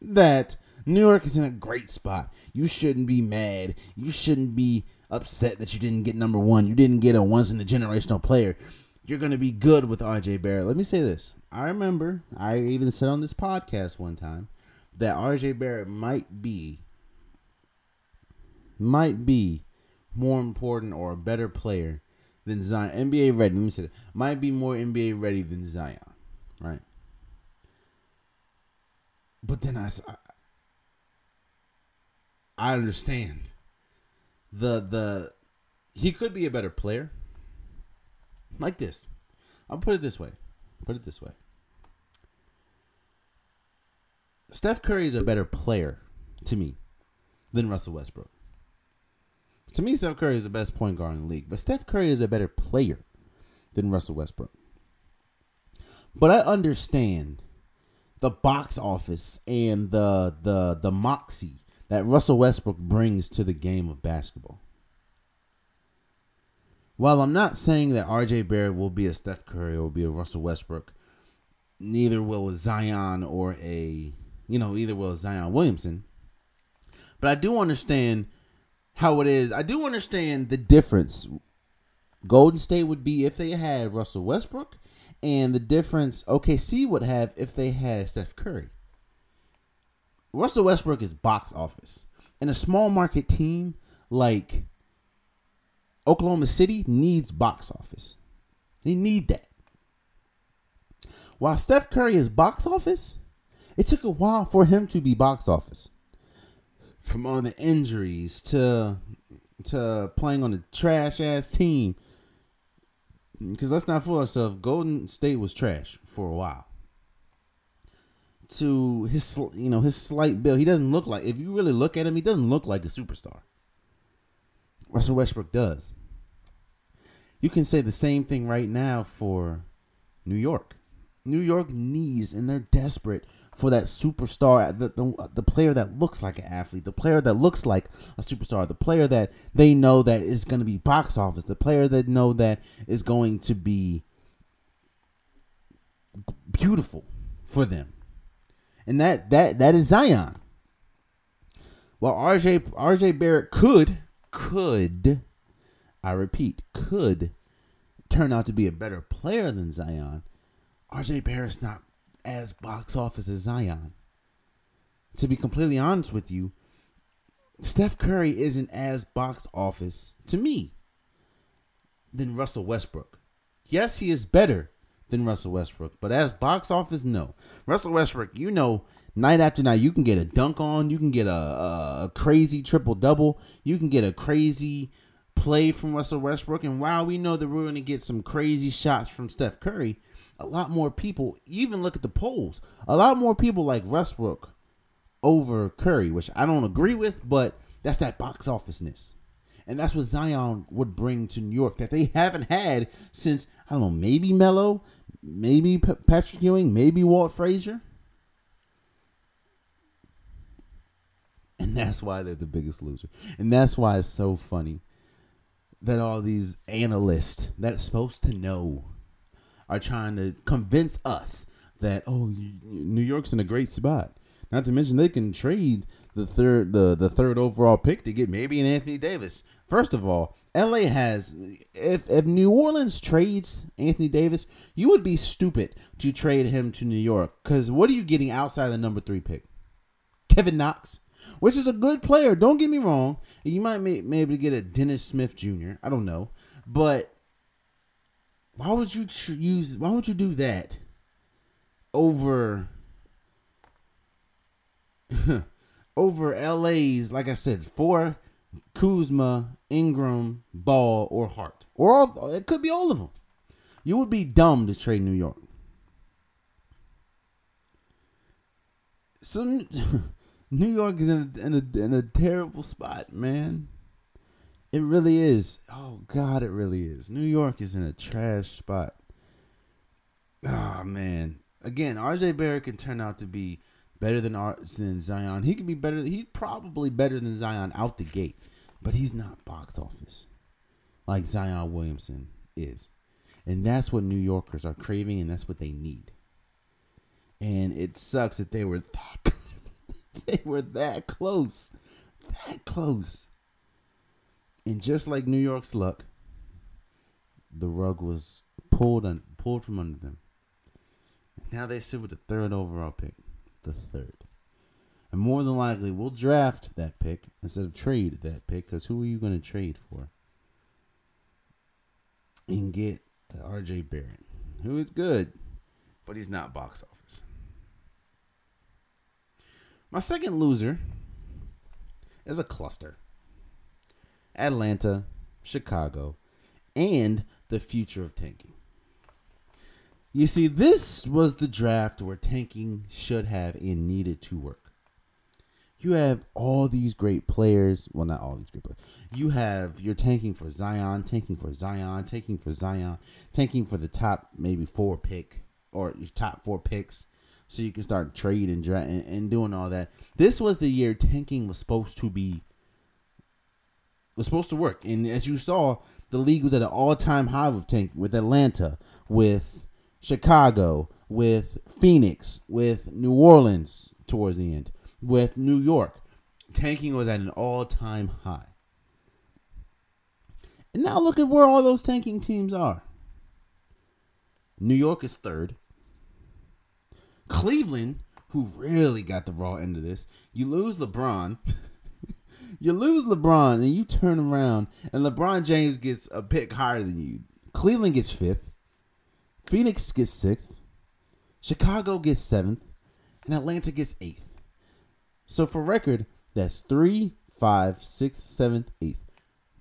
that New York is in a great spot. You shouldn't be mad. You shouldn't be upset that you didn't get number one. You didn't get a once in a generational player. You're going to be good with RJ Barrett. Let me say this. I remember I even said on this podcast one time that RJ Barrett might be might be more important or a better player than Zion. NBA ready. Let me say that. Might be more NBA ready than Zion. Right. But then I, I understand the the he could be a better player. Like this. I'll put it this way. Put it this way. Steph Curry is a better player to me than Russell Westbrook. To me, Steph Curry is the best point guard in the league, but Steph Curry is a better player than Russell Westbrook. But I understand the box office and the the the moxie that Russell Westbrook brings to the game of basketball. While I'm not saying that RJ Barrett will be a Steph Curry or be a Russell Westbrook, neither will a Zion or a, you know, either will Zion Williamson. But I do understand how it is. I do understand the difference Golden State would be if they had Russell Westbrook, and the difference OKC would have if they had Steph Curry. Russell Westbrook is box office. And a small market team like Oklahoma City needs box office. They need that. While Steph Curry is box office, it took a while for him to be box office. From all the injuries to to playing on a trash ass team. Because let's not fool ourselves, Golden State was trash for a while to his you know his slight build. He doesn't look like if you really look at him, he doesn't look like a superstar. Russell Westbrook does. You can say the same thing right now for New York. New York needs and they're desperate for that superstar, the, the, the player that looks like an athlete, the player that looks like a superstar, the player that they know that is going to be box office, the player that know that is going to be beautiful for them and that that that is Zion. Well, RJ RJ Barrett could could I repeat could turn out to be a better player than Zion. RJ Barrett's not as box office as Zion. To be completely honest with you, Steph Curry isn't as box office to me than Russell Westbrook. Yes, he is better than Russell Westbrook, but as box office, no. Russell Westbrook, you know, night after night, you can get a dunk on, you can get a, a, crazy triple double, you can get a crazy play from Russell Westbrook, and while we know that we're going to get some crazy shots from Steph Curry, a lot more people, even look at the polls, a lot more people like Westbrook over Curry, which I don't agree with, but that's that box officeness. And that's what Zion would bring to New York that they haven't had since, I don't know, maybe Melo, maybe P- Patrick Ewing, maybe Walt Frazier. And that's why they're the biggest loser. And that's why it's so funny that all these analysts that's supposed to know are trying to convince us that, oh, New York's in a great spot. Not to mention they can trade the third the, the third overall pick to get maybe an Anthony Davis. First of all, LA has if if New Orleans trades Anthony Davis, you would be stupid to trade him to New York cuz what are you getting outside the number 3 pick? Kevin Knox, which is a good player, don't get me wrong. You might may, maybe get a Dennis Smith Jr., I don't know. But why would you use why would you do that over over LA's, like I said, for Kuzma, Ingram, Ball, or Hart. Or all, it could be all of them. You would be dumb to trade New York. So New York is in a, in a, in a terrible spot, man. It really is. Oh God, it really is. New York is in a trash spot. Oh man. Again, RJ Barrett can turn out to be better than than Zion. He can be better. He's probably better than Zion out the gate, but he's not box office like Zion Williamson is, and that's what New Yorkers are craving, and that's what they need. And it sucks that they were that they were that close, that close. And just like New York's luck, the rug was pulled and pulled from under them. Now they sit with the third overall pick the third. And more than likely, we'll draft that pick instead of trade that pick because who are you going to trade for? And get RJ Barrett, who is good, but he's not box office. My second loser is a cluster Atlanta, Chicago, and the future of tanking. You see, this was the draft where tanking should have and needed to work. You have all these great players. Well, not all these great players. You have you're tanking for Zion, tanking for Zion, tanking for Zion, tanking for the top maybe four pick or your top four picks, so you can start trading and, and, and doing all that. This was the year tanking was supposed to be was supposed to work, and as you saw, the league was at an all time high with tank with Atlanta, with Chicago, with Phoenix, with New Orleans towards the end, with New York. Tanking was at an all time high. And now look at where all those tanking teams are. New York is third. Cleveland, who really got the raw end of this, you lose LeBron. you lose LeBron and you turn around and LeBron James gets a pick higher than you. Cleveland gets fifth. Phoenix gets sixth, Chicago gets seventh, and Atlanta gets eighth. So for record, that's three, five, six, seventh, eighth.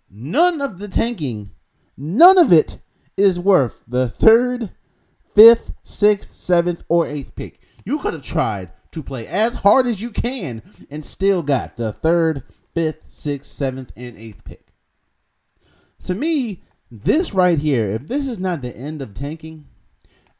None of the tanking, none of it is worth the third, fifth, sixth, seventh, or eighth pick. You could have tried to play as hard as you can and still got the third, fifth, sixth, seventh, and eighth pick. To me, this right here, if this is not the end of tanking,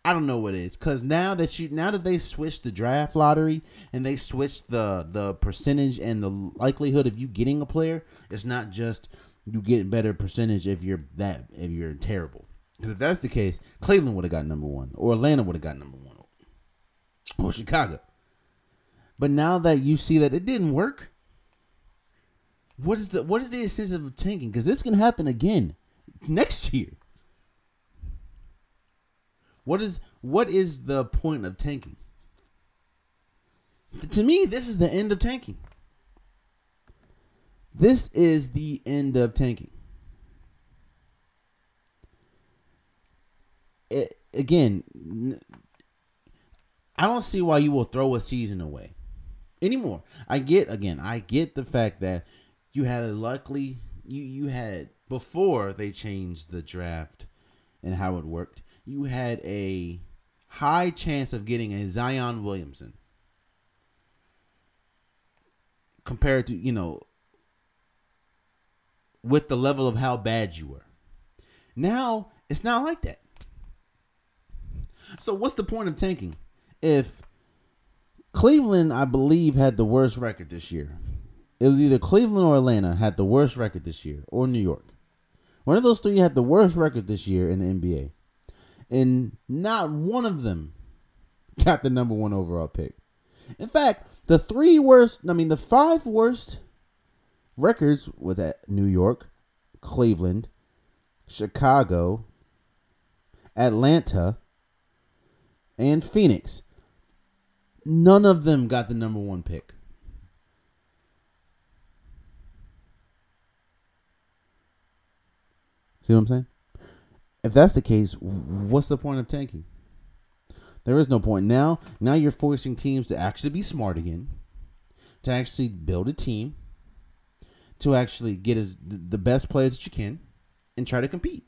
I don't know what it is because now that you now that they switched the draft lottery and they switched the the percentage and the likelihood of you getting a player, it's not just you get better percentage if you're that if you're terrible. Because if that's the case, Cleveland would have got number one, or Atlanta would have got number one, or Chicago. But now that you see that it didn't work, what is the what is the essence of tanking? Because this can happen again next year. What is what is the point of tanking? To me, this is the end of tanking. This is the end of tanking. It, again, I don't see why you will throw a season away anymore. I get again, I get the fact that you had a luckily you you had before they changed the draft and how it worked. You had a high chance of getting a Zion Williamson compared to, you know, with the level of how bad you were. Now, it's not like that. So what's the point of tanking? If Cleveland, I believe, had the worst record this year. It was either Cleveland or Atlanta had the worst record this year, or New York. One of those three had the worst record this year in the NBA. And not one of them got the number one overall pick. In fact, the three worst, I mean, the five worst records was at New York, Cleveland, Chicago, Atlanta, and Phoenix. None of them got the number one pick. See what I'm saying? If that's the case, what's the point of tanking? There is no point. Now, now you're forcing teams to actually be smart again, to actually build a team, to actually get as the best players that you can and try to compete.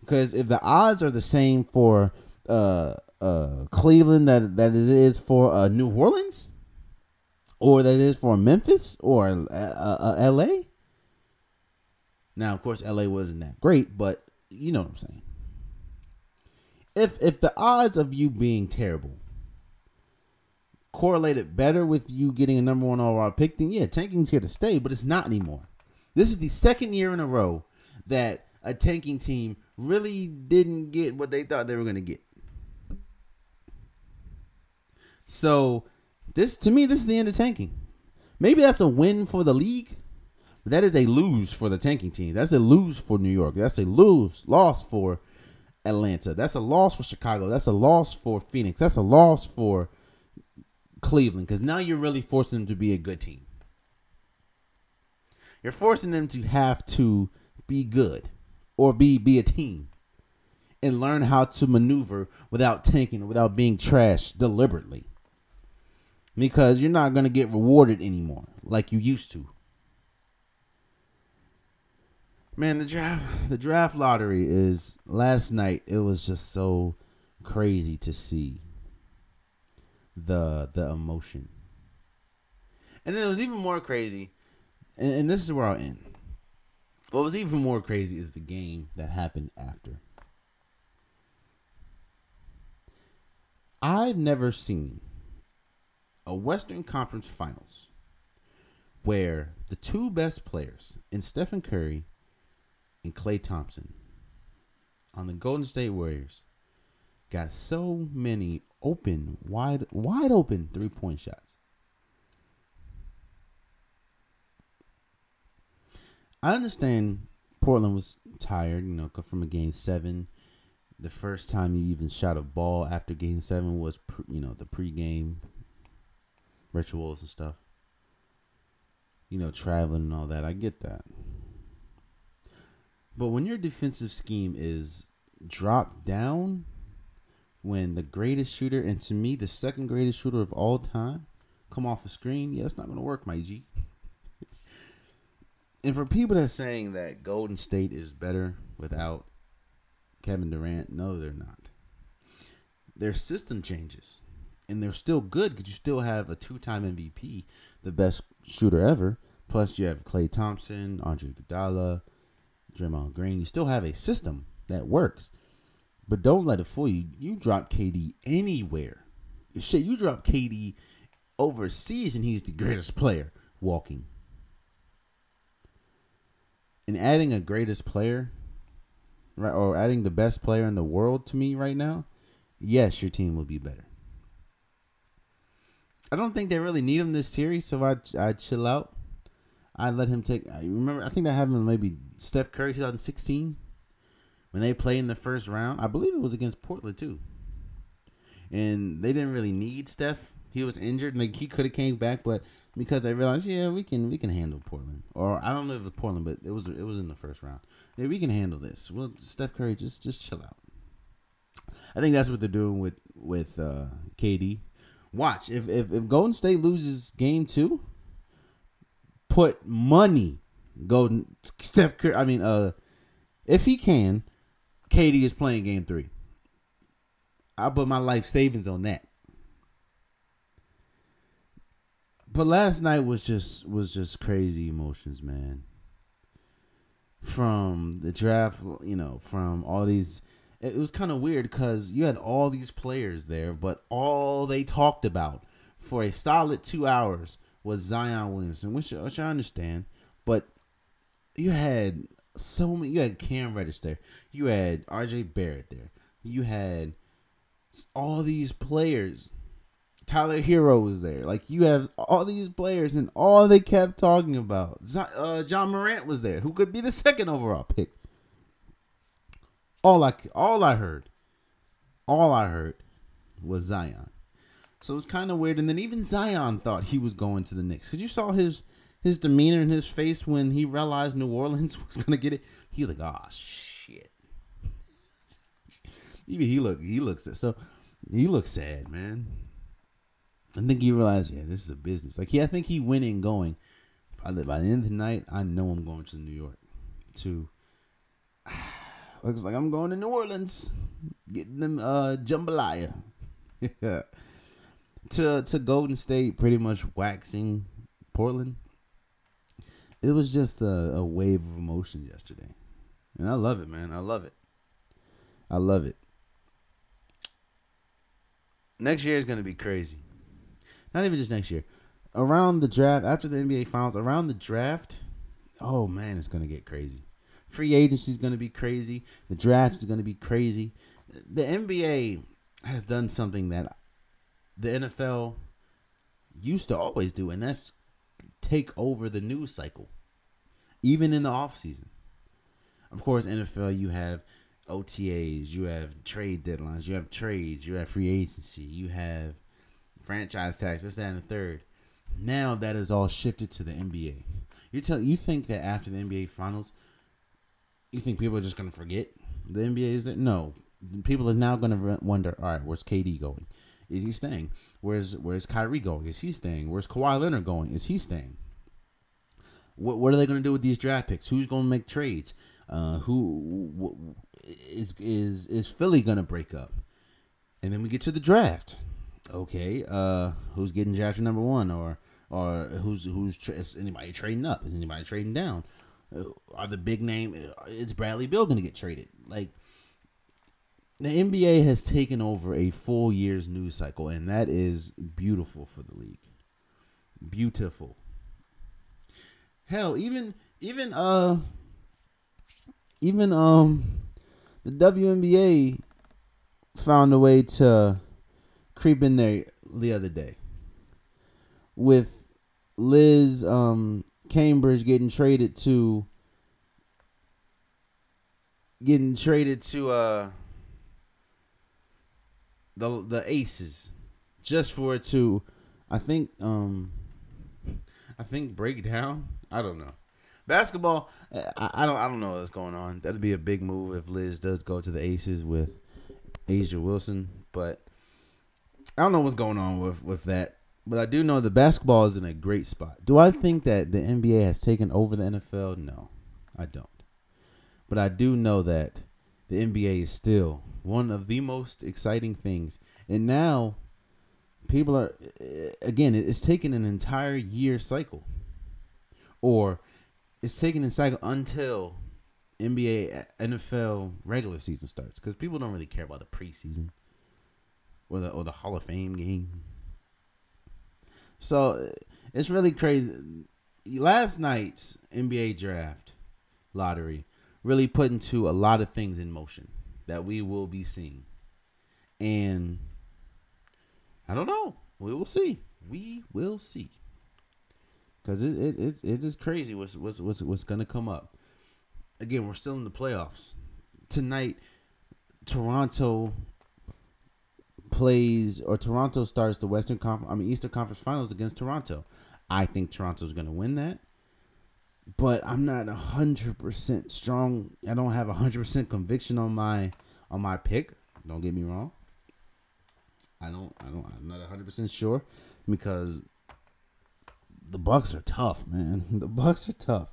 Because if the odds are the same for uh, uh, Cleveland that that it is for uh, New Orleans, or that it is for Memphis or uh, uh, L.A. Now, of course, L.A. wasn't that great, but you know what I'm saying. If if the odds of you being terrible correlated better with you getting a number one overall pick, then yeah, tanking's here to stay, but it's not anymore. This is the second year in a row that a tanking team really didn't get what they thought they were going to get. So, this to me, this is the end of tanking. Maybe that's a win for the league, but that is a lose for the tanking team. That's a lose for New York. That's a lose, loss for Atlanta. That's a loss for Chicago. That's a loss for Phoenix. That's a loss for Cleveland because now you're really forcing them to be a good team. You're forcing them to have to be good or be be a team and learn how to maneuver without tanking, without being trashed deliberately. Because you're not going to get rewarded anymore like you used to. Man, the draft the draft lottery is last night it was just so crazy to see the the emotion. And then it was even more crazy, and, and this is where I'll end. What was even more crazy is the game that happened after. I've never seen a Western Conference Finals where the two best players in Stephen Curry and Klay Thompson on the Golden State Warriors got so many open, wide, wide open three point shots. I understand Portland was tired, you know, from a game seven. The first time you even shot a ball after game seven was, you know, the pregame rituals and stuff. You know, traveling and all that. I get that. But when your defensive scheme is drop down when the greatest shooter and to me the second greatest shooter of all time come off a screen, yeah, it's not gonna work, my G. and for people that are saying that Golden State is better without Kevin Durant, no, they're not. Their system changes, and they're still good because you still have a two-time MVP, the best shooter ever. Plus, you have Klay Thompson, Andre Iguodala, Draymond Green. You still have a system that works. But don't let it fool you. You drop KD anywhere. Shit, you drop KD overseas and he's the greatest player walking. And adding a greatest player, right, or adding the best player in the world to me right now, yes, your team will be better. I don't think they really need him this series, so I I chill out. I let him take. I remember. I think that happened maybe Steph Curry 2016 when they played in the first round. I believe it was against Portland too, and they didn't really need Steph. He was injured, and like he could have came back, but because they realized, yeah, we can we can handle Portland. Or I don't know if it was Portland, but it was it was in the first round. Yeah, we can handle this. Well, Steph Curry, just just chill out. I think that's what they're doing with with uh, KD. Watch if, if if Golden State loses Game Two, put money Golden Steph Curry. I mean, uh, if he can, KD is playing Game Three. I put my life savings on that. But last night was just was just crazy emotions, man. From the draft, you know, from all these it was kind of weird because you had all these players there, but all they talked about for a solid two hours was Zion Williamson, which, which I understand. But you had so many. You had Cam Reddish there. You had R.J. Barrett there. You had all these players. Tyler Herro was there. Like you have all these players, and all they kept talking about. Uh, Ja Morant was there, who could be the second overall pick. All I all I heard, all I heard was Zion. So it was kind of weird. And then even Zion thought he was going to the Knicks because you saw his his demeanor in his face when he realized New Orleans was gonna get it. He was like, "Oh shit." even he looked he looks so he looks sad, man. I think he realized, yeah, this is a business. Like, yeah, I think he went in going. Probably by the end of the night, I know I'm going to New York to Looks like I'm going to New Orleans, getting them uh jambalaya. To to Golden State, pretty much waxing Portland. It was just a, a wave of emotion yesterday, and I love it, man. I love it. I love it. Next year is gonna be crazy. Not even just next year. Around the draft, after the NBA Finals, around the draft, oh man, it's gonna get crazy. Free agency is going to be crazy. The draft is going to be crazy. The NBA has done something that the NFL used to always do, and that's take over the news cycle, even in the off season. Of course, NFL you have OTAs, you have trade deadlines, you have trades, you have free agency, you have franchise tax, this, that, and the third. Now that is all shifted to the NBA. You tell you think that after the NBA finals, you think people are just gonna forget the NBA is there? No, people are now gonna wonder. All right, where's KD going? Is he staying? Where's Where's Kyrie going? Is he staying? Where's Kawhi Leonard going? Is he staying? What What are they gonna do with these draft picks? Who's gonna make trades? Uh, who is is is Philly gonna break up? And then we get to the draft. Okay, uh, who's getting drafted number one, or or who's who's tra- is anybody trading up? Is anybody trading down? Are the big name? Is Bradley Beal going to get traded? Like the NBA has taken over a full year's news cycle, and that is beautiful for the league. Beautiful. Hell, even even uh even um the WNBA found a way to creep in there the other day with Liz um Cambage getting traded to getting traded to uh the the Aces just for it to I think um I think break down. I don't know. Basketball I, I don't I don't know what's going on. That'd be a big move if Liz does go to the Aces with A'ja Wilson, but I don't know what's going on with with that. But I do know the basketball is in a great spot. Do I think that the NBA has taken over the NFL? No, I don't. But I do know that the NBA is still one of the most exciting things. And now people are again, it's taken an entire year cycle. Or it's taken a cycle until NBA NFL regular season starts because people don't really care about the preseason or the or the Hall of Fame game so it's really crazy. Last night's NBA draft lottery really put into a lot of things in motion that we will be seeing. And I don't know. We will see. We will see. Cause it it, it, it is crazy what's what's what's what's gonna come up. Again, we're still in the playoffs. Tonight, Toronto plays or Toronto starts the Western Conference I mean Eastern Conference Finals against Toronto. I think Toronto's gonna win that. But I'm not hundred percent strong. I don't have hundred percent conviction on my on my pick. Don't get me wrong. I don't. I don't. I'm not 100 percent sure because the Bucks are tough, man. The Bucks are tough,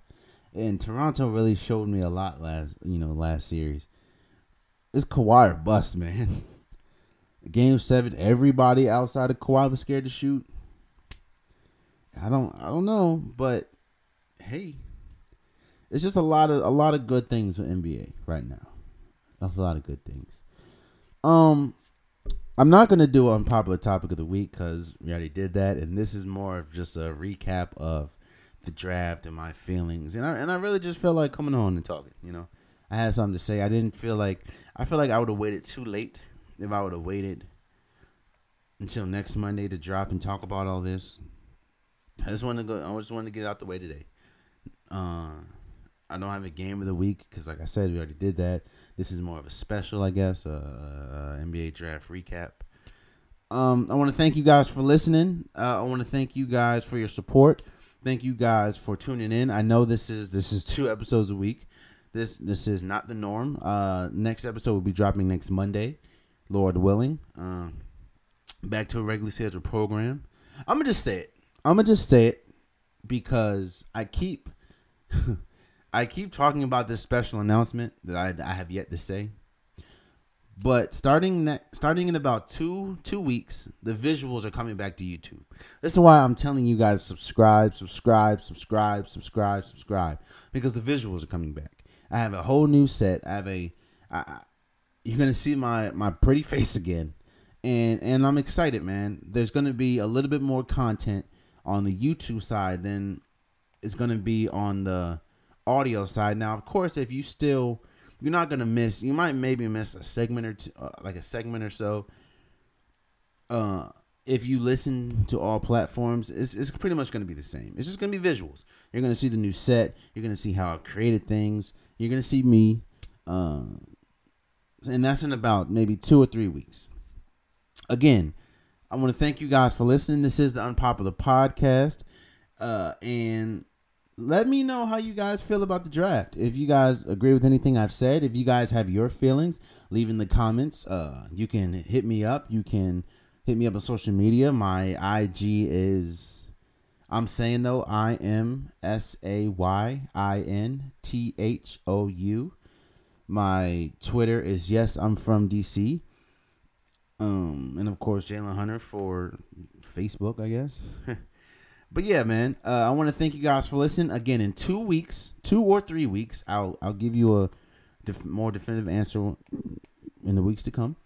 and Toronto really showed me a lot last. You know, last series. This Kawhi or bust, man. Game seven, everybody outside of Kawhi was scared to shoot. I don't. I don't know, but hey, it's just a lot of a lot of good things with NBA right now. That's a lot of good things. Um, I'm not gonna do unpopular topic of the week because we already did that, and this is more of just a recap of the draft and my feelings. And I and I really just felt like coming on and talking. You know, I had something to say. I didn't feel like I feel like I would have waited too late if I would have waited until next Monday to drop and talk about all this. I just want to go. I just want to get out the way today. Uh, I don't have a game of the week because, like I said, we already did that. This is more of a special, I guess, uh, uh, NBA draft recap. Um, I want to thank you guys for listening. Uh, I want to thank you guys for your support. Thank you guys for tuning in. I know this is this is two episodes a week. This this is not the norm. Uh, next episode will be dropping next Monday, Lord willing. Uh, back to a regularly scheduled program. I'm gonna just say it. I'm gonna just say it because I keep I keep talking about this special announcement that I, I have yet to say. But starting ne- starting in about two two weeks, the visuals are coming back to YouTube. This is why I'm telling you guys subscribe, subscribe, subscribe, subscribe, subscribe because the visuals are coming back. I have a whole new set. I have a I, you're gonna see my my pretty face again, and and I'm excited, man. There's gonna be a little bit more content on the YouTube side than it's gonna be on the audio side. Now, of course, if you still you're not gonna miss, you might maybe miss a segment or two, uh, like a segment or so. Uh, if you listen to all platforms, it's, it's pretty much gonna be the same. It's just gonna be visuals. You're gonna see the new set. You're gonna see how I created things. You're gonna see me, uh, and that's in about maybe two or three weeks. Again, I want to thank you guys for listening. This is the Unpopular Podcast, uh, and let me know how you guys feel about the draft. If you guys agree with anything I've said, if you guys have your feelings, leave in the comments. Uh, you can hit me up. You can hit me up on social media. My IG is I'm saying though I M S A Y I N T H O U. My Twitter is yes I'm from DC. Um, and of course Jalen Hunter for Facebook, I guess. But yeah, man, uh, I want to thank you guys for listening. Again, in two weeks, two or three weeks, I'll I'll give you a def- more definitive answer in the weeks to come.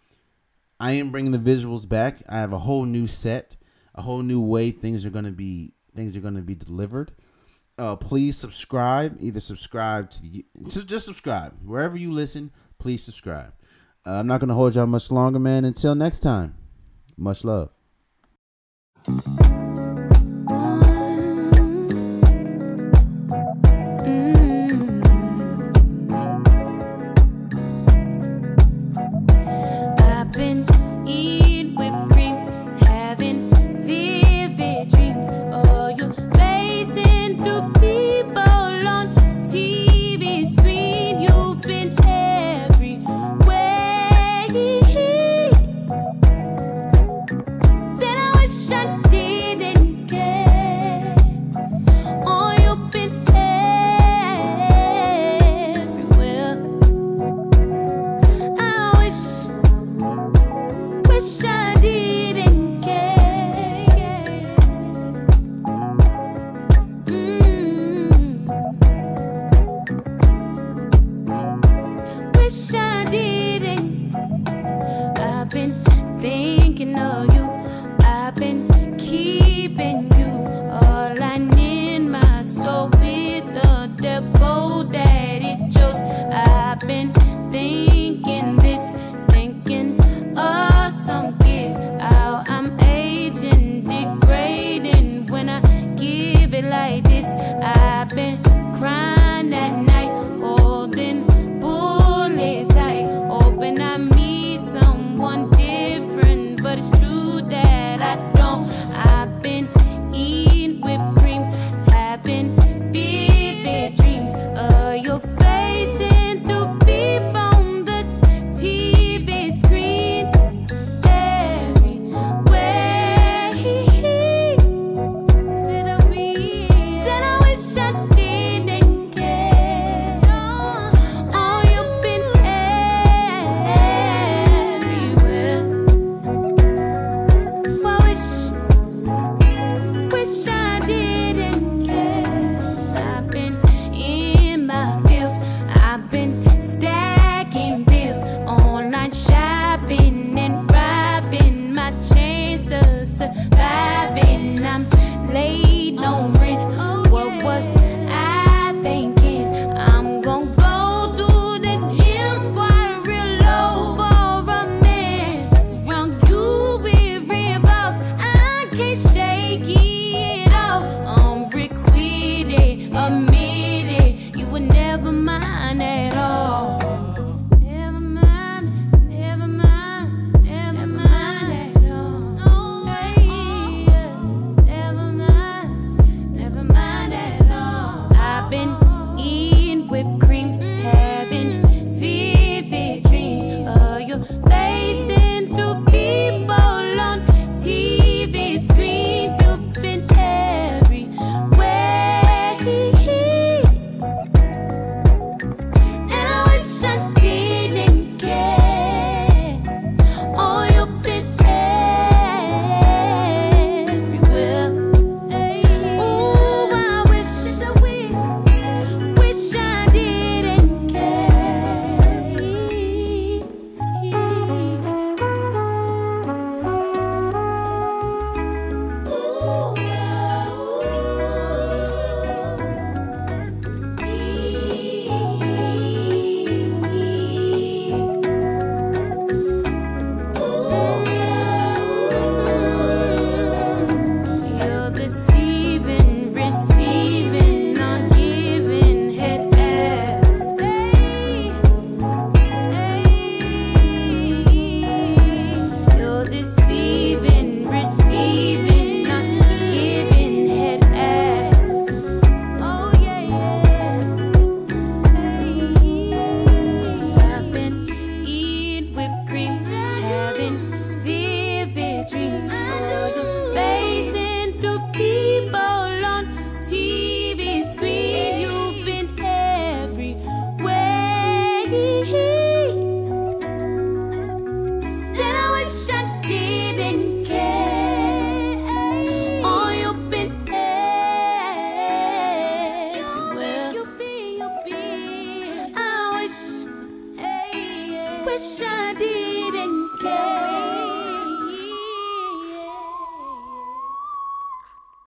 I am bringing the visuals back. I have a whole new set, a whole new way things are gonna be things are gonna be delivered. Uh, please subscribe. Either subscribe to the, just just subscribe wherever you listen. Please subscribe. Uh, I'm not gonna hold y'all much longer, man. Until next time, much love.